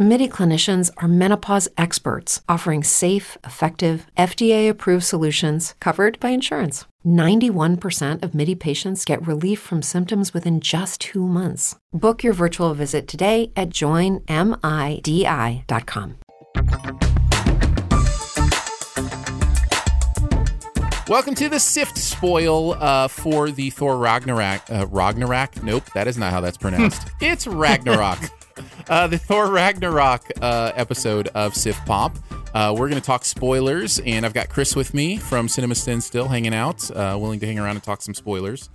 MIDI clinicians are menopause experts offering safe, effective, FDA approved solutions covered by insurance. 91% of MIDI patients get relief from symptoms within just two months. Book your virtual visit today at joinmidi.com. Welcome to the Sift spoil uh, for the Thor Ragnarok. Uh, Ragnarok? Nope, that is not how that's pronounced. it's Ragnarok. Uh, the Thor Ragnarok uh, episode of Sift Pop. Uh, we're going to talk spoilers, and I've got Chris with me from Cinema Stand Still hanging out, uh, willing to hang around and talk some spoilers.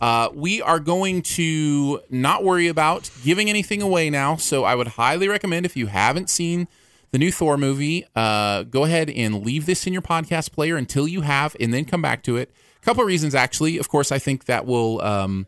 Uh, we are going to not worry about giving anything away now, so I would highly recommend if you haven't seen the new Thor movie, uh, go ahead and leave this in your podcast player until you have, and then come back to it. A couple of reasons, actually. Of course, I think that will. Um,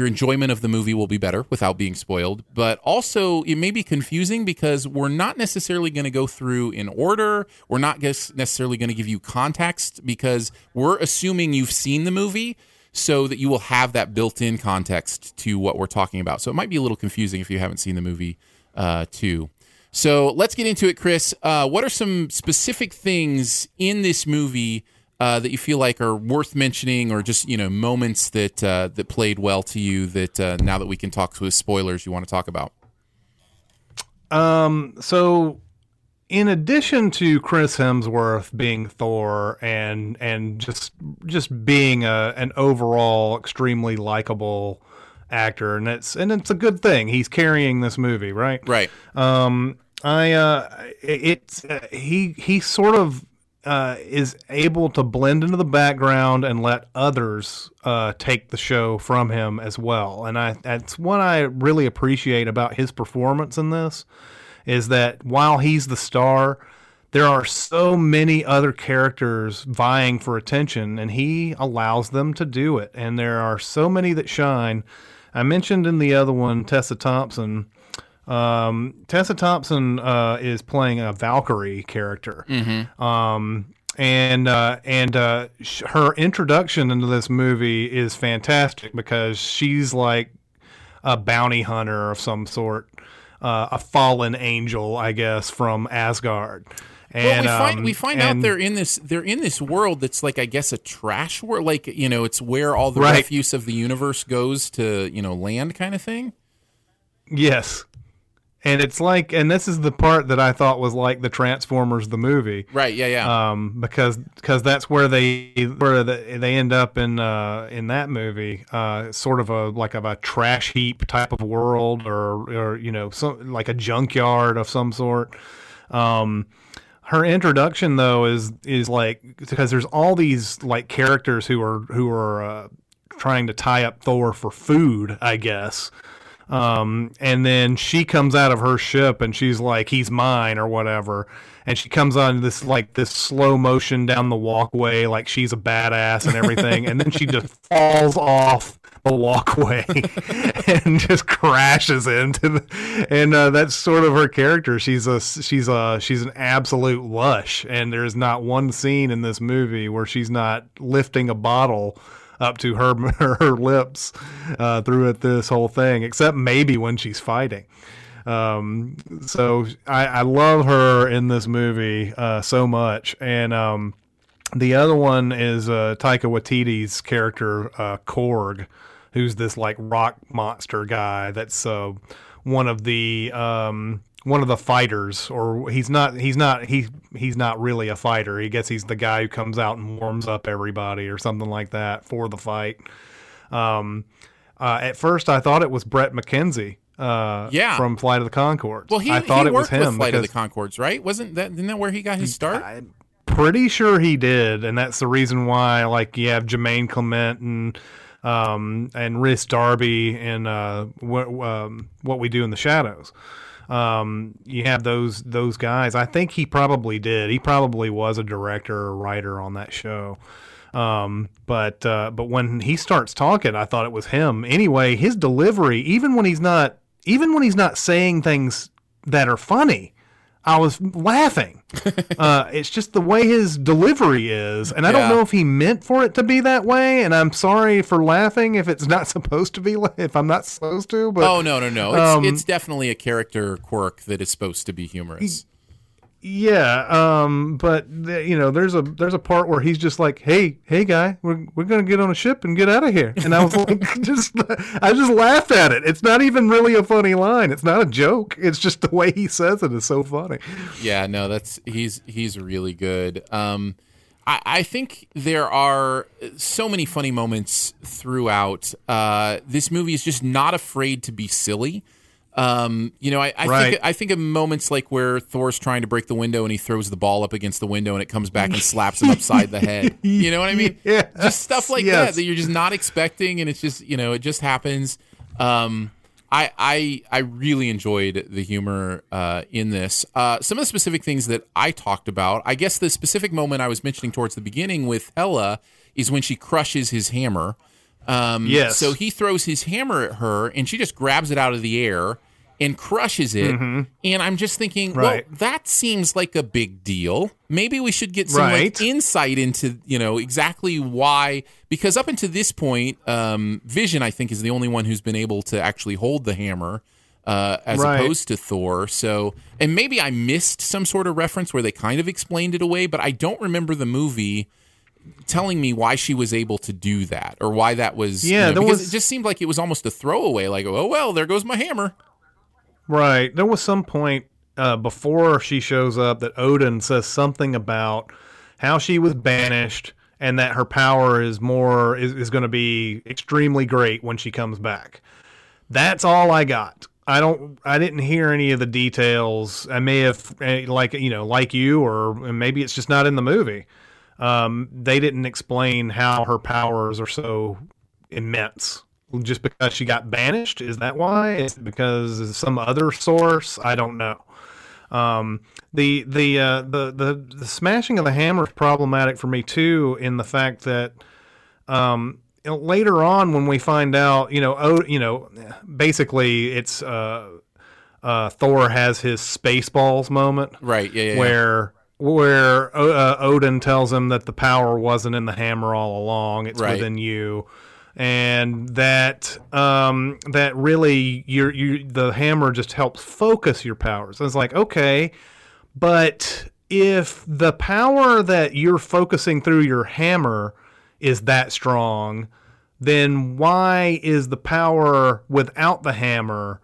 your enjoyment of the movie will be better without being spoiled. But also, it may be confusing because we're not necessarily going to go through in order. We're not necessarily going to give you context because we're assuming you've seen the movie so that you will have that built in context to what we're talking about. So it might be a little confusing if you haven't seen the movie, uh, too. So let's get into it, Chris. Uh, what are some specific things in this movie uh, that you feel like are worth mentioning, or just you know moments that uh, that played well to you that uh, now that we can talk with spoilers, you want to talk about? Um. So, in addition to Chris Hemsworth being Thor and and just just being a, an overall extremely likable actor, and it's and it's a good thing he's carrying this movie, right? Right. Um. I uh, it's uh, he he sort of uh, is able to blend into the background and let others uh, take the show from him as well. And I that's what I really appreciate about his performance in this is that while he's the star, there are so many other characters vying for attention, and he allows them to do it. And there are so many that shine. I mentioned in the other one Tessa Thompson um, Tessa Thompson uh, is playing a Valkyrie character. Mm-hmm. Um, and uh, and uh, sh- her introduction into this movie is fantastic because she's like a bounty hunter of some sort, uh, a fallen angel, I guess, from Asgard. And, well, we find um, we find and, out they're in this they're in this world that's like I guess a trash world, like you know, it's where all the right. refuse of the universe goes to you know land, kind of thing. Yes, and it's like and this is the part that i thought was like the transformers the movie. Right yeah yeah. Um because because that's where they where the, they end up in uh in that movie uh sort of a like of a trash heap type of world or or you know some like a junkyard of some sort. Um her introduction though is is like because there's all these like characters who are who are uh, trying to tie up Thor for food, I guess. Um, and then she comes out of her ship and she's like, he's mine or whatever. And she comes on this like this slow motion down the walkway, like she's a badass and everything. and then she just falls off the walkway and just crashes into the, and uh, that's sort of her character she's a she's a she's an absolute lush and there's not one scene in this movie where she's not lifting a bottle up to her her lips uh, throughout this whole thing, except maybe when she's fighting. Um, so I, I, love her in this movie uh, so much, and um, the other one is uh, Taika Waititi's character uh, Korg, who's this like rock monster guy that's uh, one of the um, one of the fighters, or he's not. He's not. He he's not really a fighter. He guess he's the guy who comes out and warms up everybody, or something like that for the fight. Um, uh, at first, I thought it was Bret McKenzie. Uh, yeah. from Flight of the Conchords. Well, he, I thought he it was him. Flight of the Conchords, right? Wasn't that? Isn't that where he got his start? I'm pretty sure he did, and that's the reason why. Like, you have Jermaine Clement and um, and Rhys Darby and uh, what um, what we do in the shadows um, you have those those guys. I think he probably did. He probably was a director or writer on that show. Um, but uh, but when he starts talking, I thought it was him. Anyway, his delivery, even when he's not even when he's not saying things that are funny, I was laughing. uh, it's just the way his delivery is, and I don't know if he meant for it to be that way. And I'm sorry for laughing if it's not supposed to be, if I'm not supposed to. But Oh no, no, no! It's, Um, it's definitely a character quirk that is supposed to be humorous. Yeah, um, but the, you know, there's a there's a part where he's just like, "Hey, hey, guy, we're we're gonna get on a ship and get out of here," and I was like, just I just laughed at it. It's not even really a funny line. It's not a joke. It's just the way he says it is so funny. Yeah, no, that's he's he's really good. Um, I, I think there are so many funny moments throughout. Uh, this movie is just not afraid to be silly. Um, you know, I, I Right. think I think of moments like where Thor's trying to break the window and he throws the ball up against the window and it comes back and slaps him upside the head. You know what I mean? Yes, Just stuff like yes. that that you're just not expecting, and it's just you know it just happens. Um, I I I really enjoyed the humor uh, in this. Uh, some of the specific things that I talked about, I guess the specific moment I was mentioning towards the beginning with Hela is when she crushes his hammer. Um, Yes. So he throws his hammer at her, and she just grabs it out of the air and crushes it. And I'm just thinking, Mm-hmm. Right. well, that seems like a big deal. Maybe we should get some like, insight into you know exactly why. Because up until this point, um, Vision I think is the only one who's been able to actually hold the hammer. Uh, as Right. opposed to Thor, so and maybe I missed some sort of reference where they kind of explained it away, but I don't remember the movie telling me why she was able to do that or why that was. you Yeah, know, there because was- it just seemed like it was almost a throwaway. Like, oh well, there goes my hammer. Right. There was some point uh, before she shows up that Odin says something about how she was banished and that her power is more is, is going to be extremely great when she comes back. That's all I got. I don't. I didn't hear any of the details. I may have, eh, like you know, like you, or maybe it's just not in the movie. Um, they didn't explain how her powers are so immense. Just because she got banished, is that why? Is because of some other source? I don't know. Um, the the, uh, the the the smashing of the hammer is problematic for me too, in the fact that um, later on when we find out, you know, oh, you know, basically it's uh, uh, Thor has his Spaceballs moment Right? Yeah. yeah, yeah. Where uh, Odin tells him that the power wasn't in the hammer all along; it's Right. within you, and that um, that really your you the hammer just helps focus your powers. And it's like okay, but if the power that you're focusing through your hammer is that strong, then why is the power without the hammer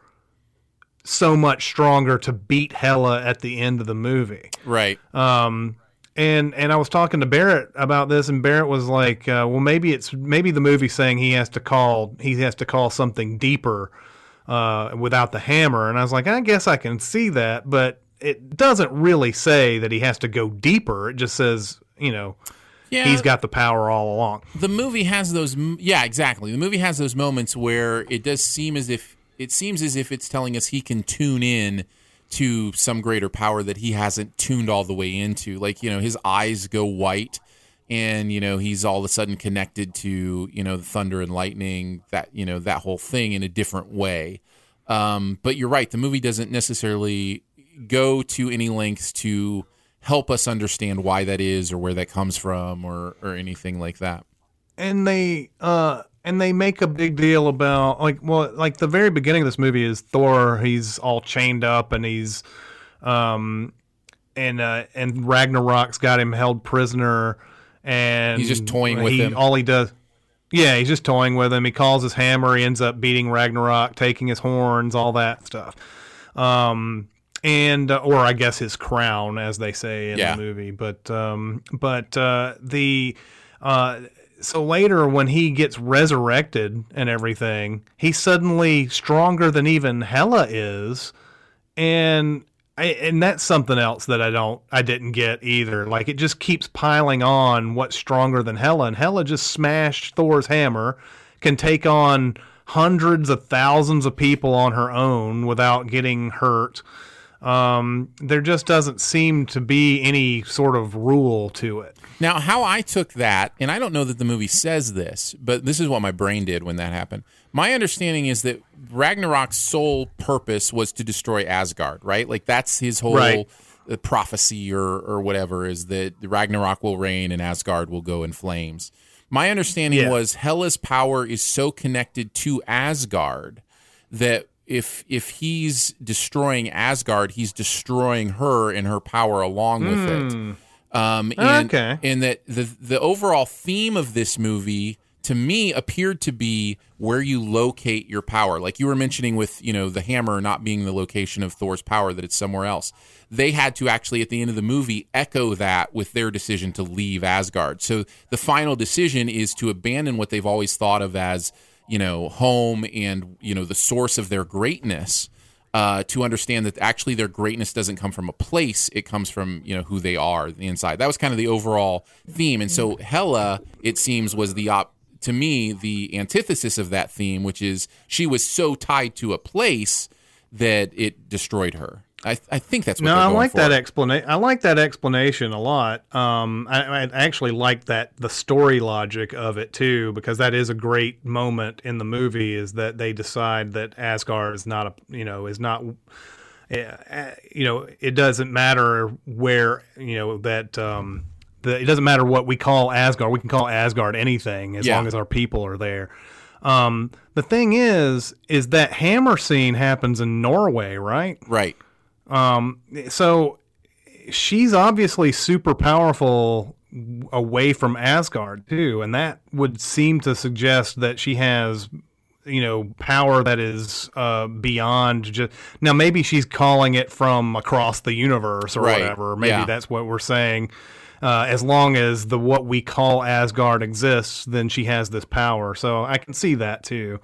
so much stronger to beat Hela at the end of the movie? Right. Um, and and I was talking to Barrett about this, and Barrett was like, uh, "Well, maybe it's maybe the movie's saying he has to call he has to call something deeper uh, without the hammer." And I was like, "I guess I can see that, but it doesn't really say that he has to go deeper. It just says, you know, yeah. he's got the power all along." the movie has those yeah exactly the movie has those moments where it does seem as if it seems as if it's telling us he can tune in to some greater power that he hasn't tuned all the way into. Like you know his eyes go white and you know he's all of a sudden connected to you know the thunder and lightning that you know that whole thing in a different way. Um, but you're right the movie doesn't necessarily go to any lengths to help us understand why that is or where that comes from or or anything like that. And they uh and they make a big deal about like well like the very beginning of this movie is Thor he's all chained up and he's um and uh and Ragnarok's got him held prisoner and He's just toying with he, him. all he does yeah he's just toying with him he calls his hammer he ends up beating Ragnarok taking his horns all that stuff um and uh, or I guess his crown as they say in Yeah. the movie but um but uh the uh so later when he gets resurrected and everything he's suddenly stronger than even Hela is. And I, and that's something else that I don't I didn't get either. Like it just keeps piling on what's stronger than Hela. And Hela just smashed Thor's hammer can take on hundreds of thousands of people on her own without getting hurt um, there just doesn't seem to be any sort of rule to it Now, how I took that, and I don't know that the movie says this, but this is what my brain did when that happened. My understanding is that Ragnarok's sole purpose was to destroy Asgard, right? Like that's his whole Right. prophecy or or whatever is that Ragnarok will reign and Asgard will go in flames. My understanding Yeah. was Hela's power is so connected to Asgard that if if he's destroying Asgard, he's destroying her and her power along with it. Um, and, Okay. and that the the overall theme of this movie to me appeared to be where you locate your power. Like you were mentioning with you know the hammer not being the location of Thor's power, that it's somewhere else. They had to actually at the end of the movie echo that with their decision to leave Asgard. So the final decision is to abandon what they've always thought of as you know home and you know the source of their greatness uh, to understand that actually their greatness doesn't come from a place; it comes from you know who they are, the inside. That was kind of the overall theme, and so Hela, it seems, was the op- to me the antithesis of that theme, which is she was so tied to a place that it destroyed her. I, I think that's what No, I like for. that explanation. I like that explanation a lot. Um, I, I actually like that the story logic of it too, because that is a great moment in the movie. Is that they decide that Asgard is not a you know is not. Uh, you know, it doesn't matter where you know that. Um, the, it doesn't matter what we call Asgard. We can call Asgard anything as Yeah. long as our people are there. Um, the thing is, is that hammer scene happens in Norway, right? right. So she's obviously super powerful away from Asgard too, and that would seem to suggest that she has you know power that is uh, beyond just now maybe she's calling it from across the universe or Right, whatever. Maybe yeah. that's what we're saying. Uh, as long as the what we call Asgard exists then she has this power. So I can see that too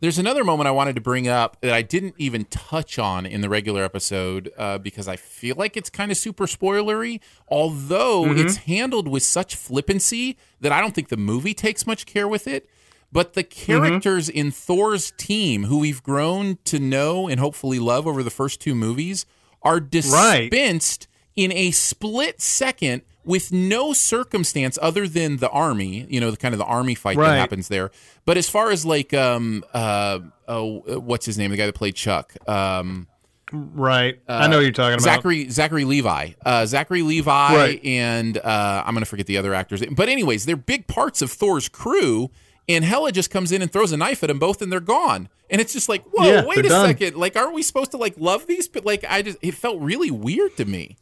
There's another moment I wanted to bring up that I didn't even touch on in the regular episode uh, because I feel like it's kind of super spoilery. Although Mm-hmm. it's handled with such flippancy that I don't think the movie takes much care with it. But the Mm-hmm. characters in Thor's team, who we've grown to know and hopefully love over the first two movies, are dispensed in a split second with no circumstance other than the army, you know, the kind of the army fight that happens there. But as far as like um uh oh what's his name, the guy that played Chuck? Um right I know what you're talking about Zachary Zachary Levi. Uh Zachary Levi Right. and uh I'm gonna forget the other actors. But anyways, they're big parts of Thor's crew. And Hela just comes in and throws a knife at them both, and they're gone. And it's just like, whoa, Yeah, wait a done. second. Like, aren't we supposed to like love these? But like, I just it felt really weird to me.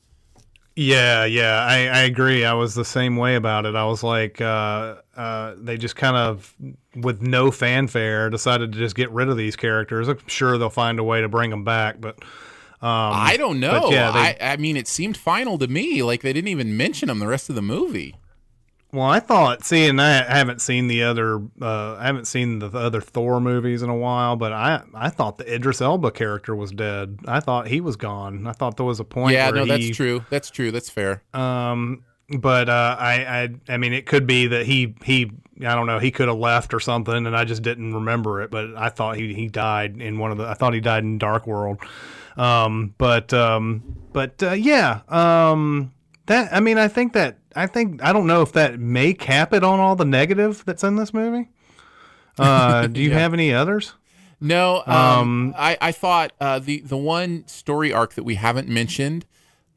Yeah, yeah, I, I agree. I was the same way about it. I was like, uh, uh, they just kind of, with no fanfare, decided to just get rid of these characters. I'm sure they'll find a way to bring them back, but I don't know. yeah, they- I, I mean, it seemed final to me. Like they didn't even mention them the rest of the movie. Well, I thought, seeing and I haven't seen the other, uh, I haven't seen the other Thor movies in a while, but I, I thought the Idris Elba character was dead. I thought he was gone. I thought there was a point. Yeah, no, he, that's true. That's true. That's fair. Um, but uh, I, I, I mean, it could be that he, he, I don't know, he could have left or something, and I just didn't remember it. But I thought he, he died in one of the. I thought he died in Dark World. Um, but, um, but uh, yeah, um, that. I mean, I think that. I think I don't know if that may cap it on all the negative that's in this movie. Uh, do you have any others? No, um, I, I thought uh, the the one story arc that we haven't mentioned,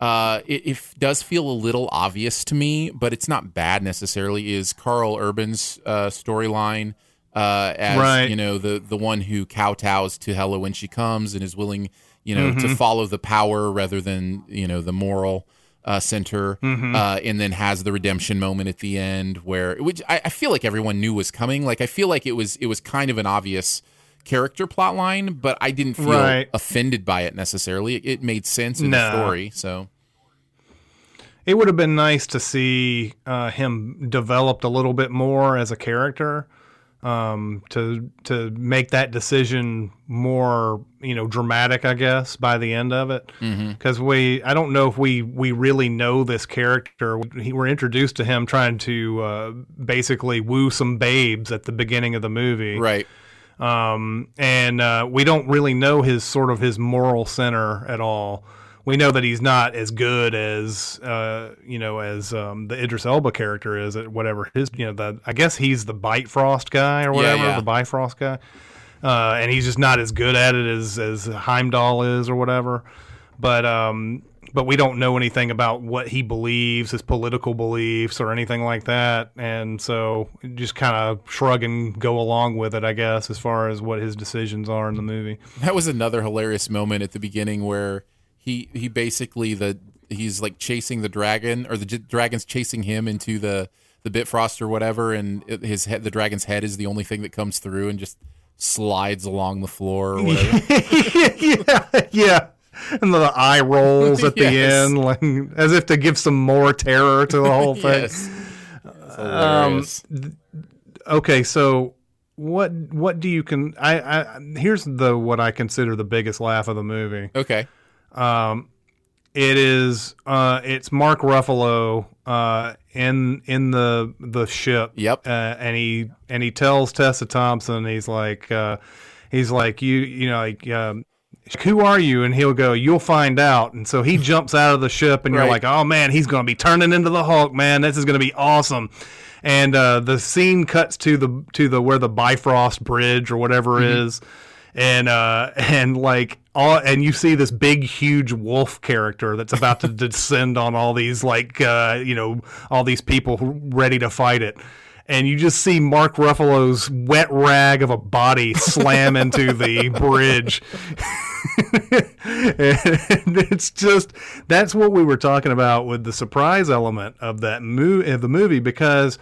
uh, it, it does feel a little obvious to me, but it's not bad necessarily. Is Karl Urban's uh, storyline uh, as Right. you know the the one who kowtows to Hela when she comes and is willing you know Mm-hmm. to follow the power rather than you know the moral uh, center, Mm-hmm. uh, and then has the redemption moment at the end where which I, I feel like everyone knew was coming. Like I feel like it was it was kind of an obvious character plot line, but I didn't feel Right. offended by it necessarily. It, it made sense in No. the story. So it would have been nice to see uh, him developed a little bit more as a character um, to to make that decision more you know dramatic I guess by the end of it because we I don't know if we we really know this character he, we're introduced to him trying to uh, basically woo some babes at the beginning of the movie right. um, and uh, we don't really know his sort of his moral center at all. We know that he's not as good as uh, you know as um, the Idris Elba character is at whatever his you know the I guess he's the Bite Frost guy or whatever yeah. the Bifrost guy, uh, and he's just not as good at it as as Heimdall is or whatever. But um, but we don't know anything about what he believes, his political beliefs, or anything like that. And so just kind of shrug and go along with it, I guess, as far as what his decisions are in the movie. That was another hilarious moment at the beginning where he he basically the he's like chasing the dragon or the j- dragon's chasing him into the the Bifrost or whatever, and it- his head, the dragon's head is the only thing that comes through and just slides along the floor or whatever. yeah, yeah. And the eye rolls at the Yes. end, like, as if to give some more terror to the whole thing. yes. Um, hilarious. okay so what what do you can I, I here's the what i consider the biggest laugh of the movie okay. It is uh it's mark ruffalo uh in in the the ship Yep. uh, and he and he tells tessa thompson he's like uh he's like you you know like um who are you? And he'll go, you'll find out. And so he jumps out of the ship, and you're like, oh man, he's going to be turning into the Hulk, man. This is going to be awesome. And uh, the scene cuts to the to the where the Bifrost Bridge or whatever is, and uh, and like all, and you see this big, huge wolf character that's about to descend on all these like uh, you know all these people ready to fight it and you just see Mark Ruffalo's wet rag of a body slam into the bridge. and it's just that's what we were talking about with the surprise element of that mo- of the movie because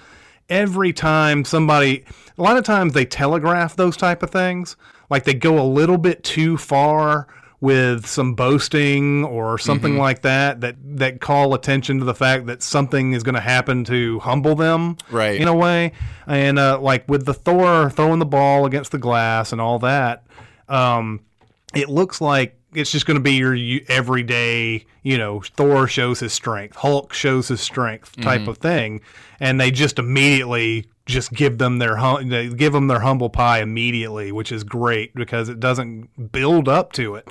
every time somebody a lot of times they telegraph those type of things like they go a little bit too far with some boasting or something like that that that call attention to the fact that something is going to happen to humble them Right. in a way. And uh, like with the thor throwing the ball against the glass and all that um, it looks like it's just going to be your you- everyday, you know, Thor shows his strength, Hulk shows his strength type of thing, and they just immediately just give them their hum- give them their humble pie immediately, which is great because it doesn't build up to it.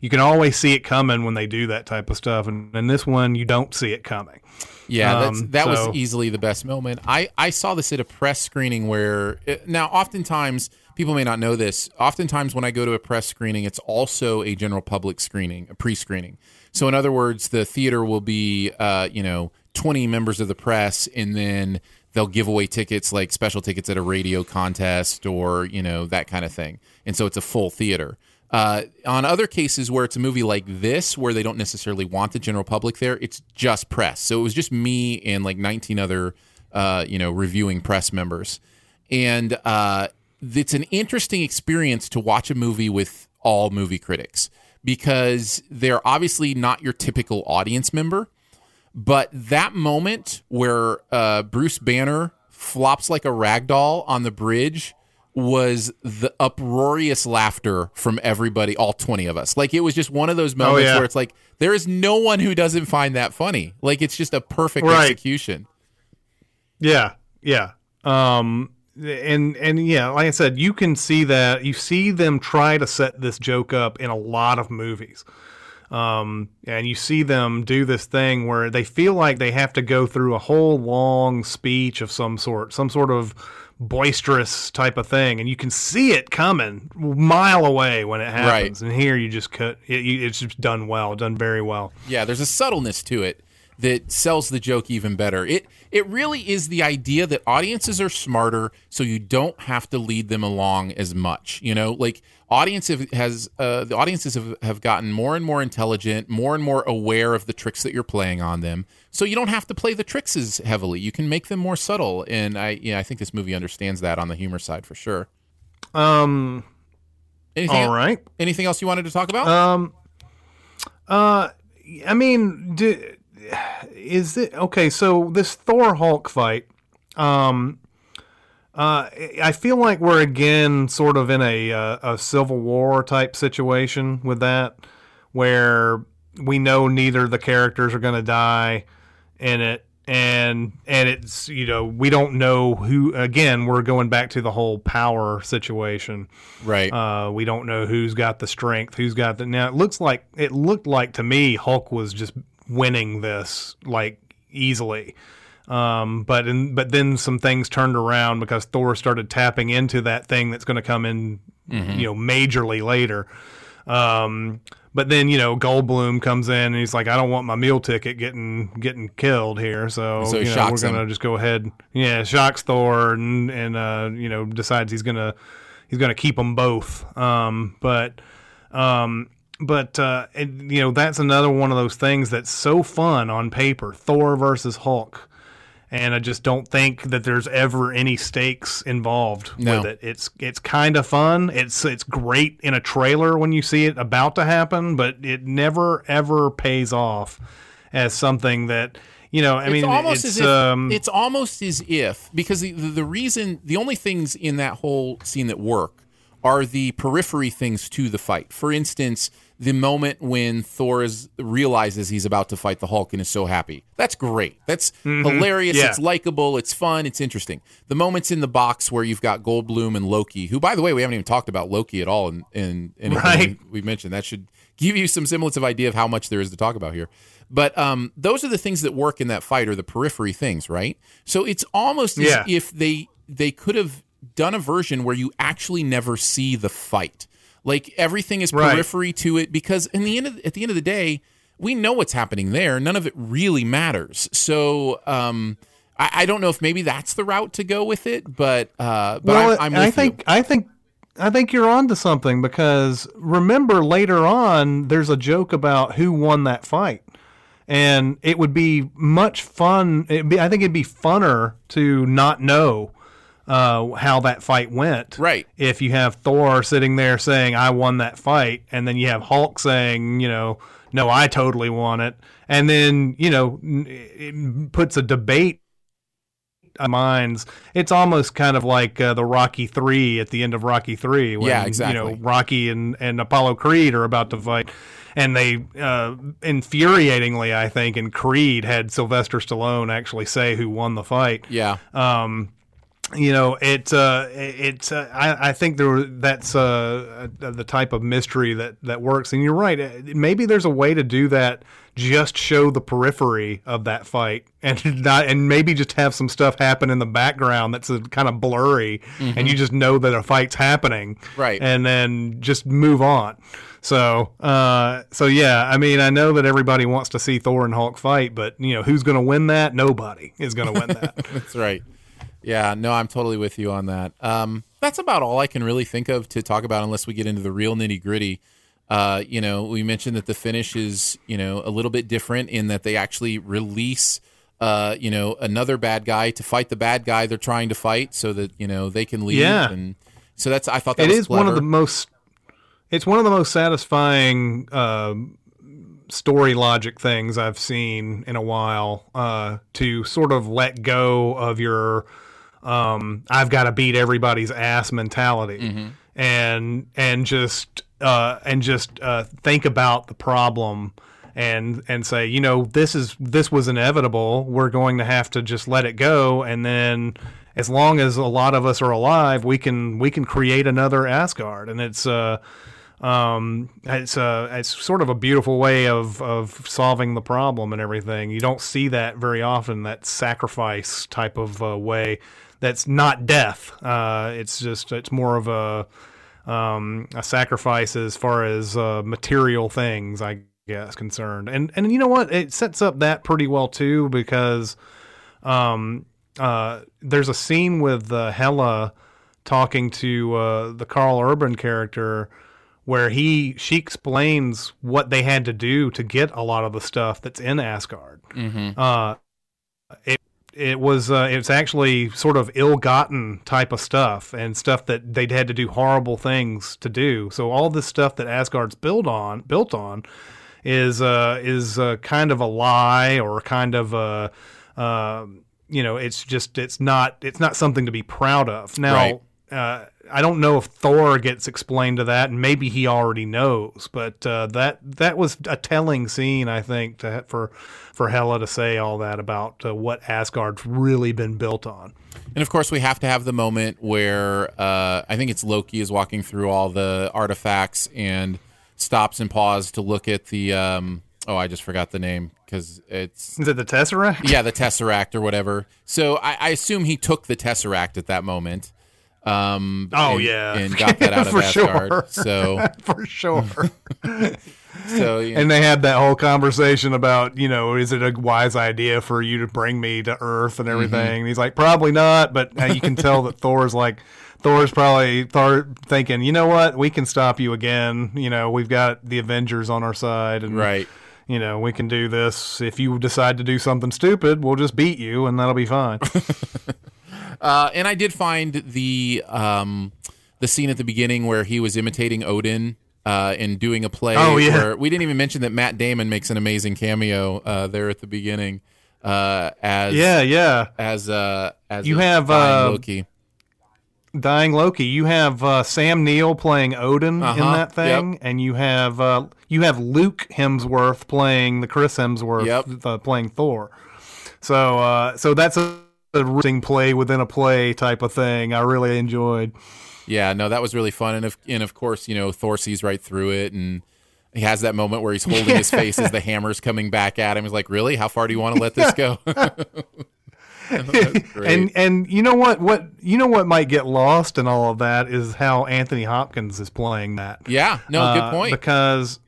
You can always see it coming when they do that type of stuff, and in this one, you don't see it coming. Yeah, that's, Um, that so- was easily the best moment. I, I saw this at a press screening where it, now oftentimes people may not know this. Oftentimes when I go to a press screening, it's also a general public screening, a pre-screening. So in other words, the theater will be uh, you know twenty members of the press, and then they'll give away tickets like special tickets at a radio contest or you know that kind of thing. And so it's a full theater. Uh, on other cases where it's a movie like this, where they don't necessarily want the general public there, it's just press. So it was just me and like 19 other, uh, you know, reviewing press members, and uh, it's an interesting experience to watch a movie with all movie critics because they're obviously not your typical audience member. But that moment where uh, Bruce Banner flops like a rag doll on the bridge was the uproarious laughter from everybody, all 20 of us. Like it was just one of those moments yeah. where it's like, there is no one who doesn't find that funny. Like it's just a perfect Right. execution. Yeah, yeah. Um, and and yeah, like I said, you can see that you see them try to set this joke up in a lot of movies. Um, and you see them do this thing where they feel like they have to go through a whole long speech of some sort, some sort of boisterous type of thing, and you can see it coming mile away when it happens. And here, you just cut. It, it's just done well, done very well. Yeah, there's a subtleness to it that sells the joke even better. It it really is the idea that audiences are smarter, so you don't have to lead them along as much. You know, like audience have, has uh, the audiences have, have gotten more and more intelligent, more and more aware of the tricks that you're playing on them. So you don't have to play the tricks as heavily. You can make them more subtle, and I yeah I think this movie understands that on the humor side for sure. Um, Anything all right. anything else you wanted to talk about? Um, uh, I mean, do, is it okay? So this Thor Hulk fight, um, uh, I feel like we're again sort of in a uh, a Civil War type situation with that, where we know neither the characters are going to die in it. And and it's you know we don't know who again we're going back to the whole power situation right. uh, we don't know who's got the strength, who's got the. Now it looks like it looked like to me Hulk was just winning this like easily, um, but in, but then some things turned around because Thor started tapping into that thing that's going to come in, you know, majorly later. Um, but then you know Goldblum comes in and he's like, I don't want my meal ticket getting getting killed here, so, So he you know, we're gonna him. just go ahead, yeah, shocks Thor and and uh, you know decides he's gonna he's gonna keep them both. Um, but um, but uh, it, you know that's another one of those things that's so fun on paper. Thor versus Hulk. And I just don't think that there's ever any stakes involved No. with it. It's it's kind of fun. It's it's great in a trailer when you see it about to happen, but it never ever pays off as something that you know. I mean, it's almost it's as if um, it's almost as if because the the reason the only things in that whole scene that work are the periphery things to the fight. For instance, the moment when Thor is realizes he's about to fight the Hulk and is so happy. That's great. That's hilarious. Mm-hmm. Yeah. It's likable. It's fun. It's interesting. The moments in the box where you've got Goldblum and Loki, who, by the way, we haven't even talked about Loki at all in in anything Right. we, mentioned. That should give you some semblance of idea of how much there is to talk about here. But um, those are the things that work in that fight, or the periphery things, right? So it's almost as if they they could have done a version where you actually never see the fight. Like everything is Right. periphery to it, because in the end of, at the end of the day, we know what's happening there. None of it really matters. So um, I, I don't know if maybe that's the route to go with it, but uh, but well, I'm, I'm with I you. think I think I think you're onto something because remember later on there's a joke about who won that fight. And it would be much fun. It'd be, I think it'd be funner to not know uh, how that fight went. Right. If you have Thor sitting there saying, I won that fight, and then you have Hulk saying, you know, no, I totally won it. And then, you know, it puts a debate minds. It's almost kind of like uh, the Rocky Three at the end of Rocky Three, when Yeah, you know exactly. Rocky and, and Apollo Creed are about to fight, and they uh, infuriatingly, I think, in Creed had Sylvester Stallone actually say who won the fight yeah. um, you know, it uh, it uh, I, I think there that's uh, uh, the type of mystery that that works. And you're right. uh, Maybe there's a way to do that. Just show the periphery of that fight, and not, and maybe just have some stuff happen in the background that's uh kind of blurry, and you just know that a fight's happening, Right. And then just move on. So, uh, so yeah, I mean, I know that everybody wants to see Thor and Hulk fight, but you know, who's going to win that? Nobody is going to win that. That's right. Yeah, no, I'm totally with you on that. Um, that's about all I can really think of to talk about, unless we get into the real nitty gritty. Uh, you know, we mentioned that the finish is, you know, a little bit different in that they actually release, uh, you know, another bad guy to fight the bad guy they're trying to fight, so that you know they can leave. Yeah. and so that's I thought that It was is one of the most it's one of the most satisfying uh, story logic things I've seen in a while uh, to sort of let go of your um, I've got to beat everybody's ass mentality Mm-hmm. and and just uh, and just uh, think about the problem and and say you know this is this was inevitable we're going to have to just let it go and then as long as a lot of us are alive we can we can create another Asgard and it's uh um, it's uh, it's sort of a beautiful way of, of solving the problem and everything. You don't see that very often. That sacrifice type of uh, way. That's not death. Uh, it's just it's more of a um, a sacrifice as far as uh, material things, I guess, concerned. And and you know what? It sets up that pretty well too because um, uh, there's a scene with uh, Hela talking to uh, the Karl Urban character where he she explains what they had to do to get a lot of the stuff that's in Asgard. Uh, it it was uh, it's actually sort of ill-gotten type of stuff and stuff that they'd had to do horrible things to do. So all this stuff that Asgard's built on built on is uh, is uh, kind of a lie or kind of a uh, you know it's just it's not it's not something to be proud of. Now Right. I don't know if Thor gets explained to that, and maybe he already knows. But uh, that that was a telling scene, I think, to, for for Hela to say all that about uh, what Asgard's really been built on. And of course, we have to have the moment where uh, I think it's Loki is walking through all the artifacts and stops and pauses to look at the. Um, oh, I just forgot the name because it's Is it the Tesseract? yeah the Tesseract or whatever. So I, I assume he took the Tesseract at that moment. Um, Oh, and- yeah. and got that out of For Asgard. sure. So for sure. So yeah. And they had that whole conversation about, you know, is it a wise idea for you to bring me to Earth and everything? Mm-hmm. And he's like, probably not. But you can tell that Thor's like, Thor's probably Thor thinking, you know what, we can stop you again. You know, we've got the Avengers on our side, and right. you know, we can do this. If you decide to do something stupid, we'll just beat you, and that'll be fine. Uh, and I did find the um, the scene at the beginning where he was imitating Odin uh, and doing a play. Oh, yeah. Where we didn't even mention that Matt Damon makes an amazing cameo uh, there at the beginning uh, as yeah, yeah. as uh, as You have, dying uh, Loki. Dying Loki. You have uh, Sam Neill playing Odin in Uh-huh, that thing, and you have uh, you have Luke Hemsworth playing the Chris Hemsworth Yep. playing Thor. So uh, so that's a, riveting play within a play type of thing. I really enjoyed. Yeah, no, that was really fun, and of and of course, you know, Thor sees right through it, and he has that moment where he's holding his face as the hammer's coming back at him. He's like, "Really? How far do you want to let this go?" And and you know what what you know what might get lost in all of that is how Anthony Hopkins is playing that. yeah, no, Uh, good point. Because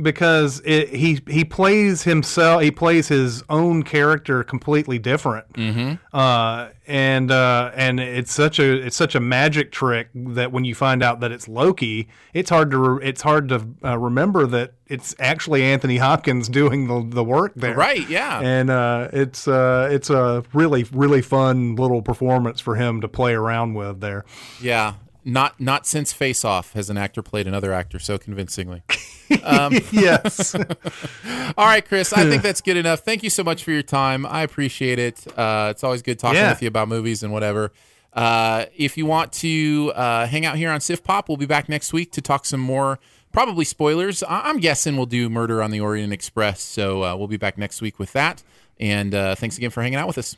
because it, he he plays himself he plays his own character completely different. Mm-hmm. Uh, and uh, and it's such a it's such a magic trick that when you find out that it's Loki, it's hard to re- it's hard to uh, remember that it's actually Anthony Hopkins doing the the work there. right? Yeah. And uh, it's uh, it's a really really fun little performance for him to play around with there. Yeah, not not since Face Off has an actor played another actor so convincingly. yes. All right, Chris, I think that's good enough. Thank you so much for your time. I appreciate it. Uh, it's always good talking Yeah. with you about movies and whatever. Uh, if you want to uh, hang out here on Sift Pop, we'll be back next week to talk some more, probably spoilers. I- I'm guessing we'll do Murder on the Orient Express. So uh, we'll be back next week with that. And uh, thanks again for hanging out with us.